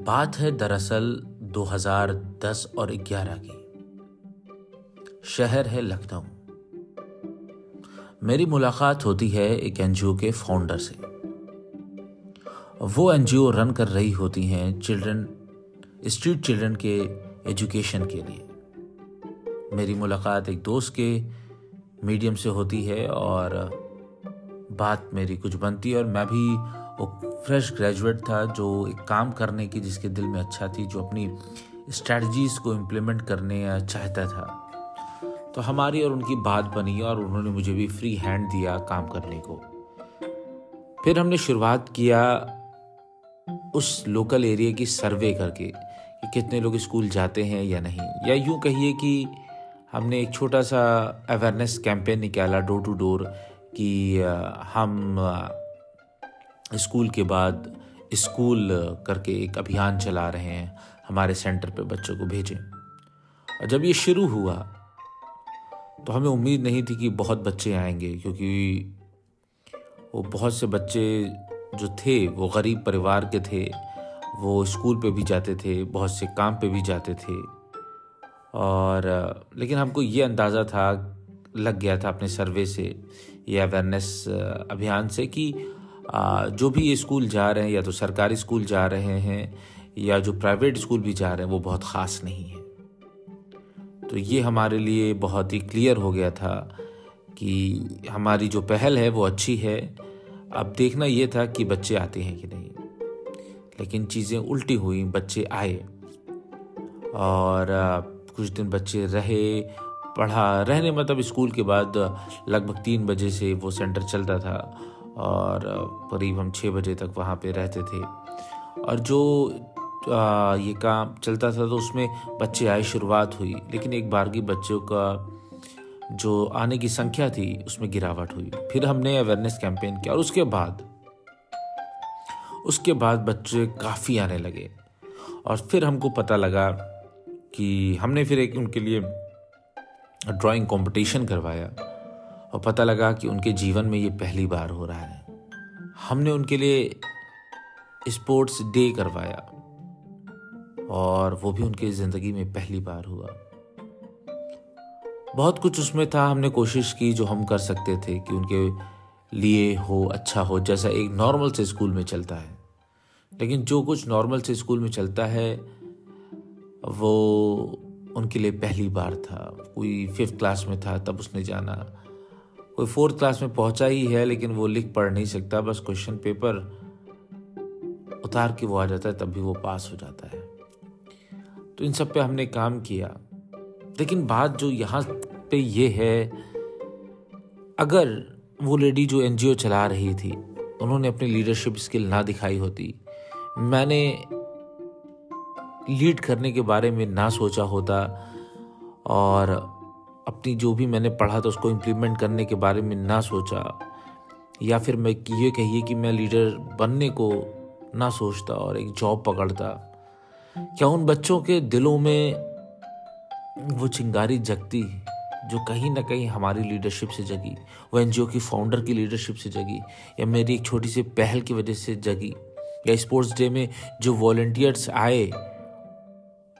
बात है दरअसल 2010 और 11 की। शहर है लखनऊ। मेरी मुलाकात होती है एक एनजीओ के फाउंडर से। वो एनजीओ रन कर रही होती हैं चिल्ड्रन स्ट्रीट चिल्ड्रन के एजुकेशन के लिए। मेरी मुलाकात एक दोस्त के मीडियम से होती है और बात मेरी कुछ बनती है और मैं भी फ्रेश ग्रेजुएट था, जो एक काम करने की जिसके दिल में अच्छा थी, जो अपनी स्ट्रेटजीज को इम्प्लीमेंट करने चाहता था। तो हमारी और उनकी बात बनी और उन्होंने मुझे भी फ्री हैंड दिया काम करने को। फिर हमने शुरुआत किया उस लोकल एरिया की सर्वे करके, कि कितने लोग स्कूल जाते हैं या नहीं। या यूँ कहिए कि हमने एक छोटा सा अवेयरनेस कैंपेन निकाला डोर टू डोर कि हम स्कूल के बाद स्कूल करके एक अभियान चला रहे हैं, हमारे सेंटर पे बच्चों को भेजें। और जब ये शुरू हुआ तो हमें उम्मीद नहीं थी कि बहुत बच्चे आएँगे, क्योंकि वो बहुत से बच्चे जो थे, वो गरीब परिवार के थे, वो स्कूल पे भी जाते थे, बहुत से काम पे भी जाते थे। और, लेकिन हमको ये अंदाज़ा था, लग गया था अपने सर्वे से, ये अवेयरनेस अभियान से कि जो भी ये स्कूल जा रहे हैं, या तो सरकारी स्कूल जा रहे हैं, या जो प्राइवेट स्कूल भी जा रहे हैं, वो बहुत ख़ास नहीं है। तो ये हमारे लिए बहुत ही क्लियर हो गया था कि हमारी जो पहल है, वो अच्छी है। अब देखना ये था कि बच्चे आते हैं कि नहीं। लेकिन चीज़ें उल्टी हुई, बच्चे आए। और कुछ दिन बच्चे रहे, पढ़ा। रहने मतलब स्कूल के बाद लगभग तीन बजे से वो सेंटर चलता था। और करीब हम छः बजे तक वहाँ पे रहते थे। और जो आ, ये काम चलता था तो उसमें बच्चे आए शुरुआत हुई लेकिन एक बार की बच्चों का जो आने की संख्या थी उसमें गिरावट हुई। फिर हमने अवेयरनेस कैंपेन किया और उसके बाद उसके बाद बच्चे काफ़ी आने लगे। और फिर हमको पता लगा कि हमने फिर एक उनके लिए ड्राइंग कंपटीशन करवाया। और पता लगा कि उनके जीवन में ये पहली बार हो रहा है। हमने उनके लिए स्पोर्ट्स डे करवाया और वो भी उनकी ज़िंदगी में पहली बार हुआ। बहुत कुछ उसमें था, हमने कोशिश की जो हम कर सकते थे कि उनके लिए हो अच्छा हो, जैसा एक नॉर्मल से स्कूल में चलता है। लेकिन जो कुछ नॉर्मल से स्कूल में चलता है, वो उनके लिए पहली बार था। कोई फिफ्थ क्लास में था, तब उसने जाना। कोई फोर्थ क्लास में पहुँचा ही है, लेकिन वो लिख पढ़ नहीं सकता, बस क्वेश्चन पेपर उतार के वो आ जाता है, तब भी वो पास हो जाता है। तो इन सब पे हमने काम किया। लेकिन बात जो यहाँ पे ये है, अगर वो लेडी जो एनजीओ चला रही थी, उन्होंने अपनी लीडरशिप स्किल ना दिखाई होती, मैंने लीड करने के बारे में ना सोचा होता, और अपनी जो भी मैंने पढ़ा था उसको इम्प्लीमेंट करने के बारे में ना सोचा, या फिर मैं ये कहिए कि मैं लीडर बनने को ना सोचता और एक जॉब पकड़ता। क्या उन बच्चों के दिलों में वो चिंगारी जगती, जो कहीं ना कहीं हमारी लीडरशिप से जगी, वो एनजीओ की फाउंडर की लीडरशिप से जगी, या मेरी एक छोटी सी पहल की वजह से जगी, या स्पोर्ट्स डे में जो वॉल्टियर्स आए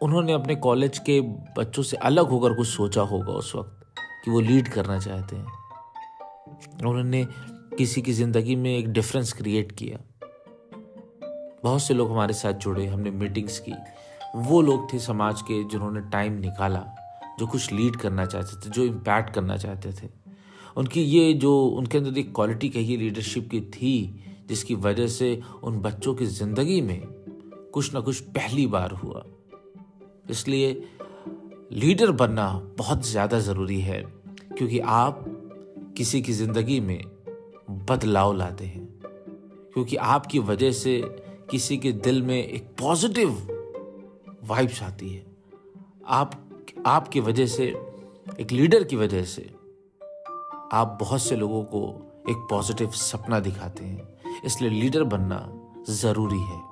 उन्होंने अपने कॉलेज के बच्चों से अलग होकर कुछ सोचा होगा उस वक्त कि वो लीड करना चाहते हैं। उन्होंने किसी की ज़िंदगी में एक डिफरेंस क्रिएट किया। बहुत से लोग हमारे साथ जुड़े, हमने मीटिंग्स की। वो लोग थे समाज के जिन्होंने टाइम निकाला, जो कुछ लीड करना चाहते थे, जो इम्पैक्ट करना चाहते थे। उनकी ये जो, उनके अंदर एक क्वालिटी कही लीडरशिप की थी, जिसकी वजह से उन बच्चों की ज़िंदगी में कुछ ना कुछ पहली बार हुआ। इसलिए लीडर बनना बहुत ज़्यादा ज़रूरी है, क्योंकि आप किसी की ज़िंदगी में बदलाव लाते हैं, क्योंकि आपकी वजह से किसी के दिल में एक पॉजिटिव वाइब्स आती है। आप, आपकी वजह से, एक लीडर की वजह से आप बहुत से लोगों को एक पॉजिटिव सपना दिखाते हैं। इसलिए लीडर बनना ज़रूरी है।